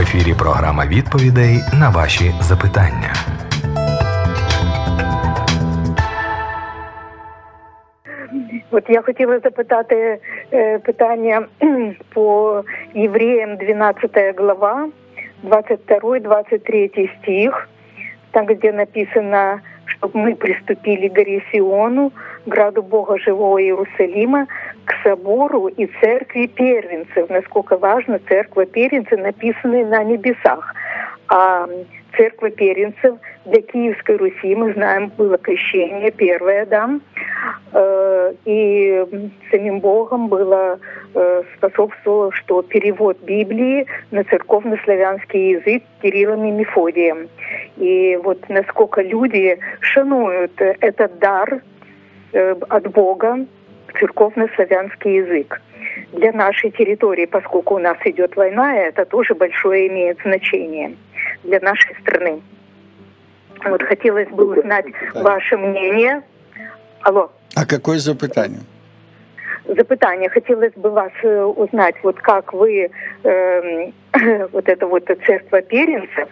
ефірі програма відповідей на ваші запитання. От я хотіла запитати е, питання по євреям 12 глава, 22-23 стих, там, де написано, чтобы мы приступили к горе граду Бога Живого Иерусалима, к собору и церкви первенцев. Насколько важно, церковь первенцев написаны на небесах. А церковь первенцев для Киевской Руси, мы знаем, было крещение первое, да, Э, и самим Богом было э, способствовало, что перевод Библии на церковно-славянский язык Кириллом и Мефодием. И вот насколько люди шануют этот дар э, от Бога, церковно-славянский язык. Для нашей территории, поскольку у нас идет война, это тоже большое имеет значение для нашей страны. Вот хотелось бы узнать ваше мнение. Алло. А какое запытание? Запытание. Хотелось бы вас э, узнать, вот как вы, э, вот это вот церковь перенцев,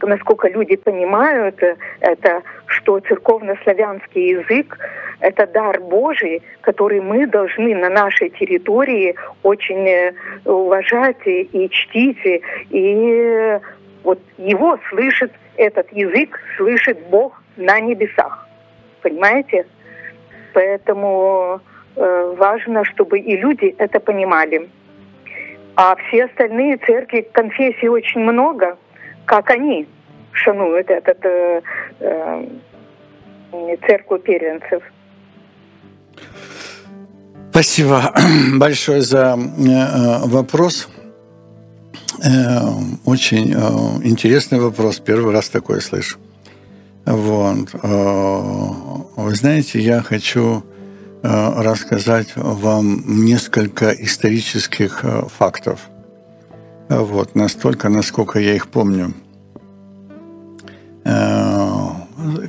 насколько люди понимают э, это, что церковно-славянский язык – это дар Божий, который мы должны на нашей территории очень э, уважать и чтить. И вот его слышит, этот язык слышит Бог на небесах. Понимаете? Поэтому э, важно, чтобы и люди это понимали. А все остальные церкви, конфессий очень много, как они шануют этот э, э, церковь первенцев. Спасибо большое за э, вопрос. Э, очень э, интересный вопрос. Первый раз такое слышу. Вот. Вы знаете, я хочу рассказать вам несколько исторических фактов. Вот, настолько, насколько я их помню.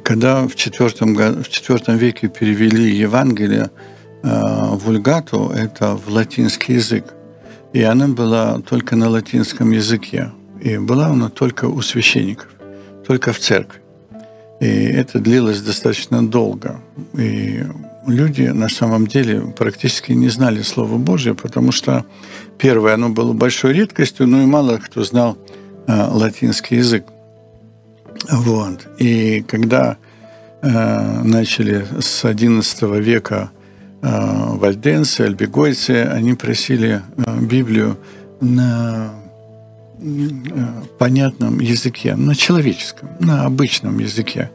Когда в IV, в IV веке перевели Евангелие вульгату, это в латинский язык, и она была только на латинском языке, и была она только у священников, только в церкви. И это длилось достаточно долго. И люди на самом деле практически не знали Слово Божье, потому что, первое, оно было большой редкостью, но и мало кто знал э, латинский язык. Вот. И когда э, начали с XI века вальденцы, альбегойцы, они просили э, Библию на понятном языке, на человеческом, на обычном языке.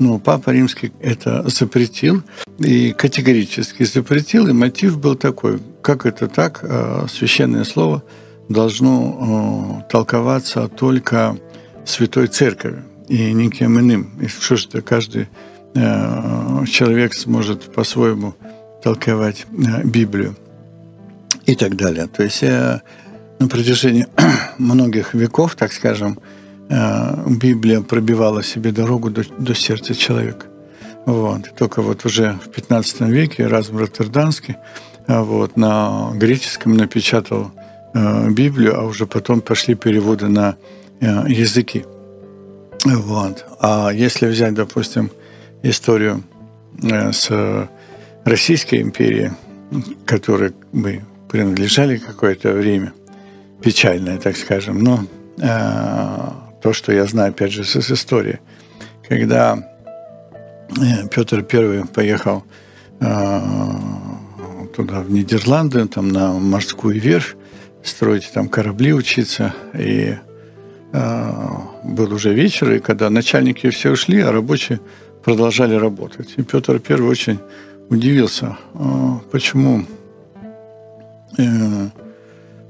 Но Папа Римский это запретил и категорически запретил, и мотив был такой, как это так, священное слово должно толковаться только Святой Церковью и никем иным. И что же это каждый человек сможет по-своему толковать Библию и так далее. То есть на протяжении многих веков, так скажем, Библия пробивала себе дорогу до, до сердца человека. Вот. Только вот уже в 15 веке Разм Роттердамский вот, на греческом напечатал Библию, а уже потом пошли переводы на языки. Вот. А если взять, допустим, историю с Российской империей, которой мы принадлежали какое-то время, печальное, так скажем, но то, что я знаю, опять же, с истории. Когда Петр I поехал туда, в Нидерланды, там на морскую верфь, строить там корабли, учиться. И был уже вечер, и когда начальники все ушли, а рабочие продолжали работать. И Петр I очень удивился, почему,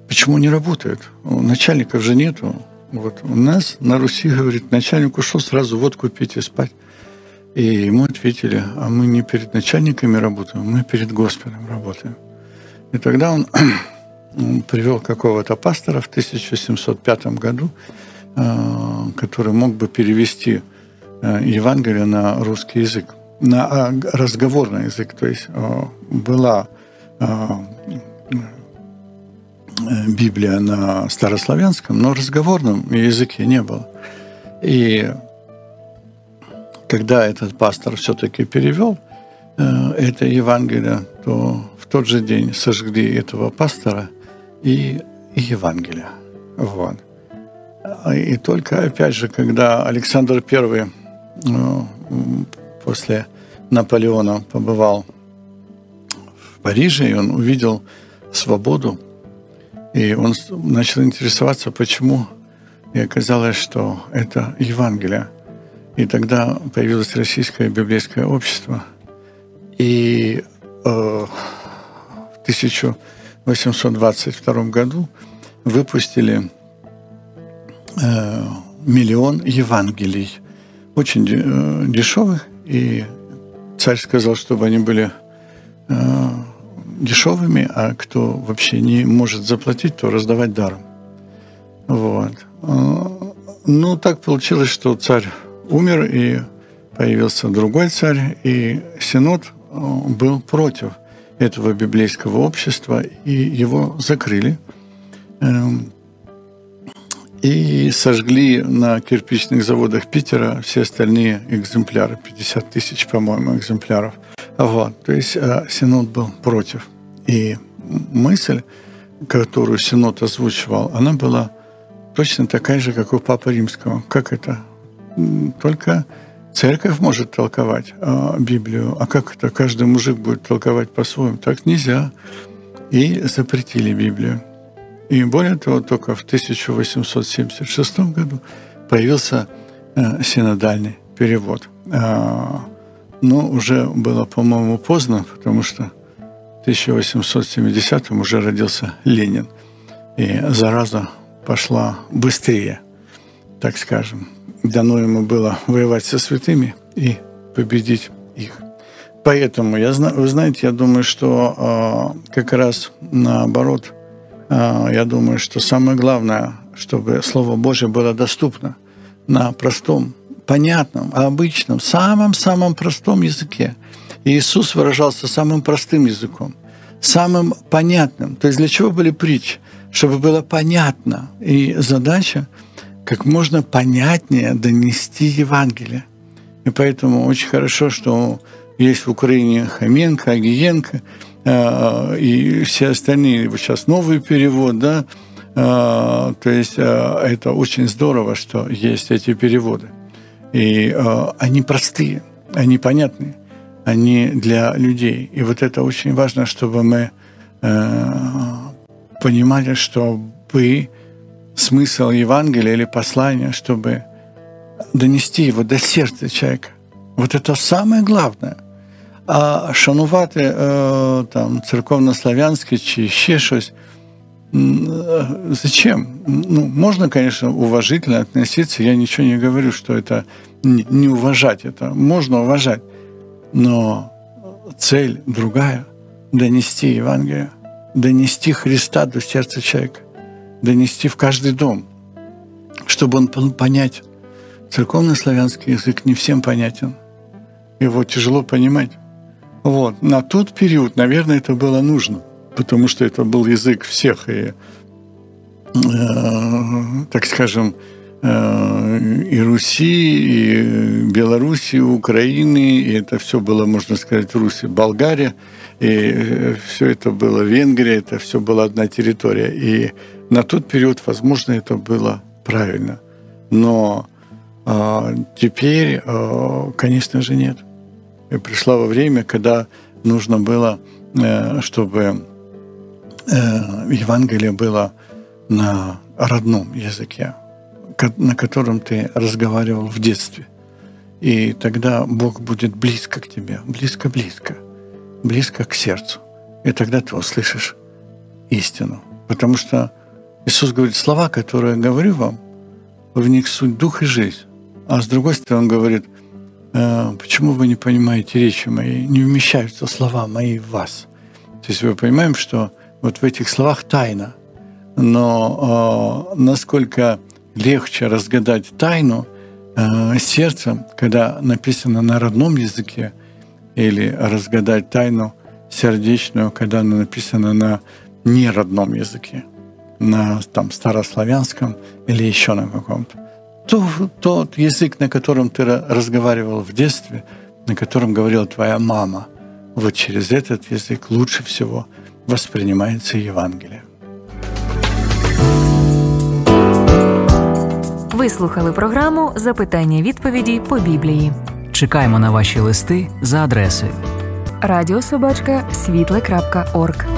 почему не работает. Начальников же нету. Вот у нас на Руси, говорит, начальник ушел, сразу водку пить и спать. И ему ответили, а мы не перед начальниками работаем, мы перед Господом работаем. И тогда он, он привел какого-то пастора в 1705 году, который мог бы перевести Евангелие на русский язык, на разговорный язык. То есть была Библия на старославянском, но разговорном языке не было. И когда этот пастор все-таки перевел э, это Евангелие, то в тот же день сожгли этого пастора и, Евангелие. Вот. И только, опять же, когда Александр I после Наполеона побывал в Париже, и он увидел свободу, и он начал интересоваться, почему, и оказалось, что это Евангелие. И тогда появилось Российское библейское общество, и э, в 1822 году выпустили э, миллион Евангелий, очень э, дешевых, и царь сказал, чтобы они были э, дешевыми, а кто вообще не может заплатить, то раздавать даром. Вот. Э, ну, так получилось, что царь умер, и появился другой царь, и Синод э, был против этого библейского общества, и его закрыли. И сожгли на кирпичных заводах Питера все остальные экземпляры, 50 тысяч, по-моему, экземпляров. Вот. То есть э, Синод был против. И мысль, которую Синод озвучивал, она была точно такая же, как у Папы Римского. Как это? Только церковь может толковать э, Библию, а как это каждый мужик будет толковать по-своему? Так нельзя. И запретили Библию. И более того, только в 1876 году появился э, синодальный перевод. А, но уже было, по-моему, поздно, потому что в 1870-м уже родился Ленин. И зараза пошла быстрее, так скажем. Дано ему было воевать со святыми и победить их. Поэтому, я, вы знаете, я думаю, что э, как раз наоборот – а, я думаю, что самое главное, чтобы Слово Божье было доступно на простом, понятном, обычном, самом-самом простом языке. И Иисус выражался самым простым языком, самым понятным. То есть для чего были притчи? Чтобы было понятно. И задача как можно понятнее донести Евангелие. И поэтому очень хорошо, что есть в Украине Хоменко, Агиенко – и все остальные, сейчас новый перевод, да, э, то есть э, это очень здорово, что есть эти переводы. И они простые, они понятные, они для людей. И вот это очень важно, чтобы мы понимали, чтобы смысл Евангелия или послания, чтобы донести его до сердца человека. Вот это самое главное – а шанувати там церковно-славянське чи ще щось. Зачем? Ну, можно, конечно, уважительно относиться. Я ничего не говорю, что это не уважать это. Можно уважать. Но цель другая – донести Евангелие, донести Христа до сердца человека, донести в каждый дом, чтобы он понять. Церковно-славянский язык не всем понятен. Его тяжело понимать. Вот. На тот период, наверное, это было нужно, потому что это был язык всех, и, э, так скажем, э, и Руси, и Белоруссии, и Украины, и это все было, можно сказать, Руси, Болгария, и все это было Венгрия, это все была одна территория. И на тот период, возможно, это было правильно. Но э, теперь, э, конечно же, нет. И пришло время, когда нужно было, э, чтобы э, Евангелие было на родном языке, на котором ты разговаривал в детстве. И тогда Бог будет близко к тебе, близко-близко, близко к сердцу. И тогда ты услышишь истину. Потому что Иисус говорит, слова, которые я говорю вам, в них суть дух и жизнь. А с другой стороны, Он говорит – почему вы не понимаете речи моей, не вмещаются слова мои в вас. То есть мы понимаем, что вот в этих словах тайна, но э, насколько легче разгадать тайну э, сердцем, когда написано на родном языке, или разгадать тайну сердечную, когда она написана на неродном языке. на там, старославянском или еще на каком-то. То, тот язык, на котором ты разговаривал в детстве, на котором говорила твоя мама, вот через этот язык лучше всего воспринимается Евангелие. Ви слухали програму Запитання відповіді по Біблії. Чекаємо на ваші листи за адресою Радіособачка світле.орг.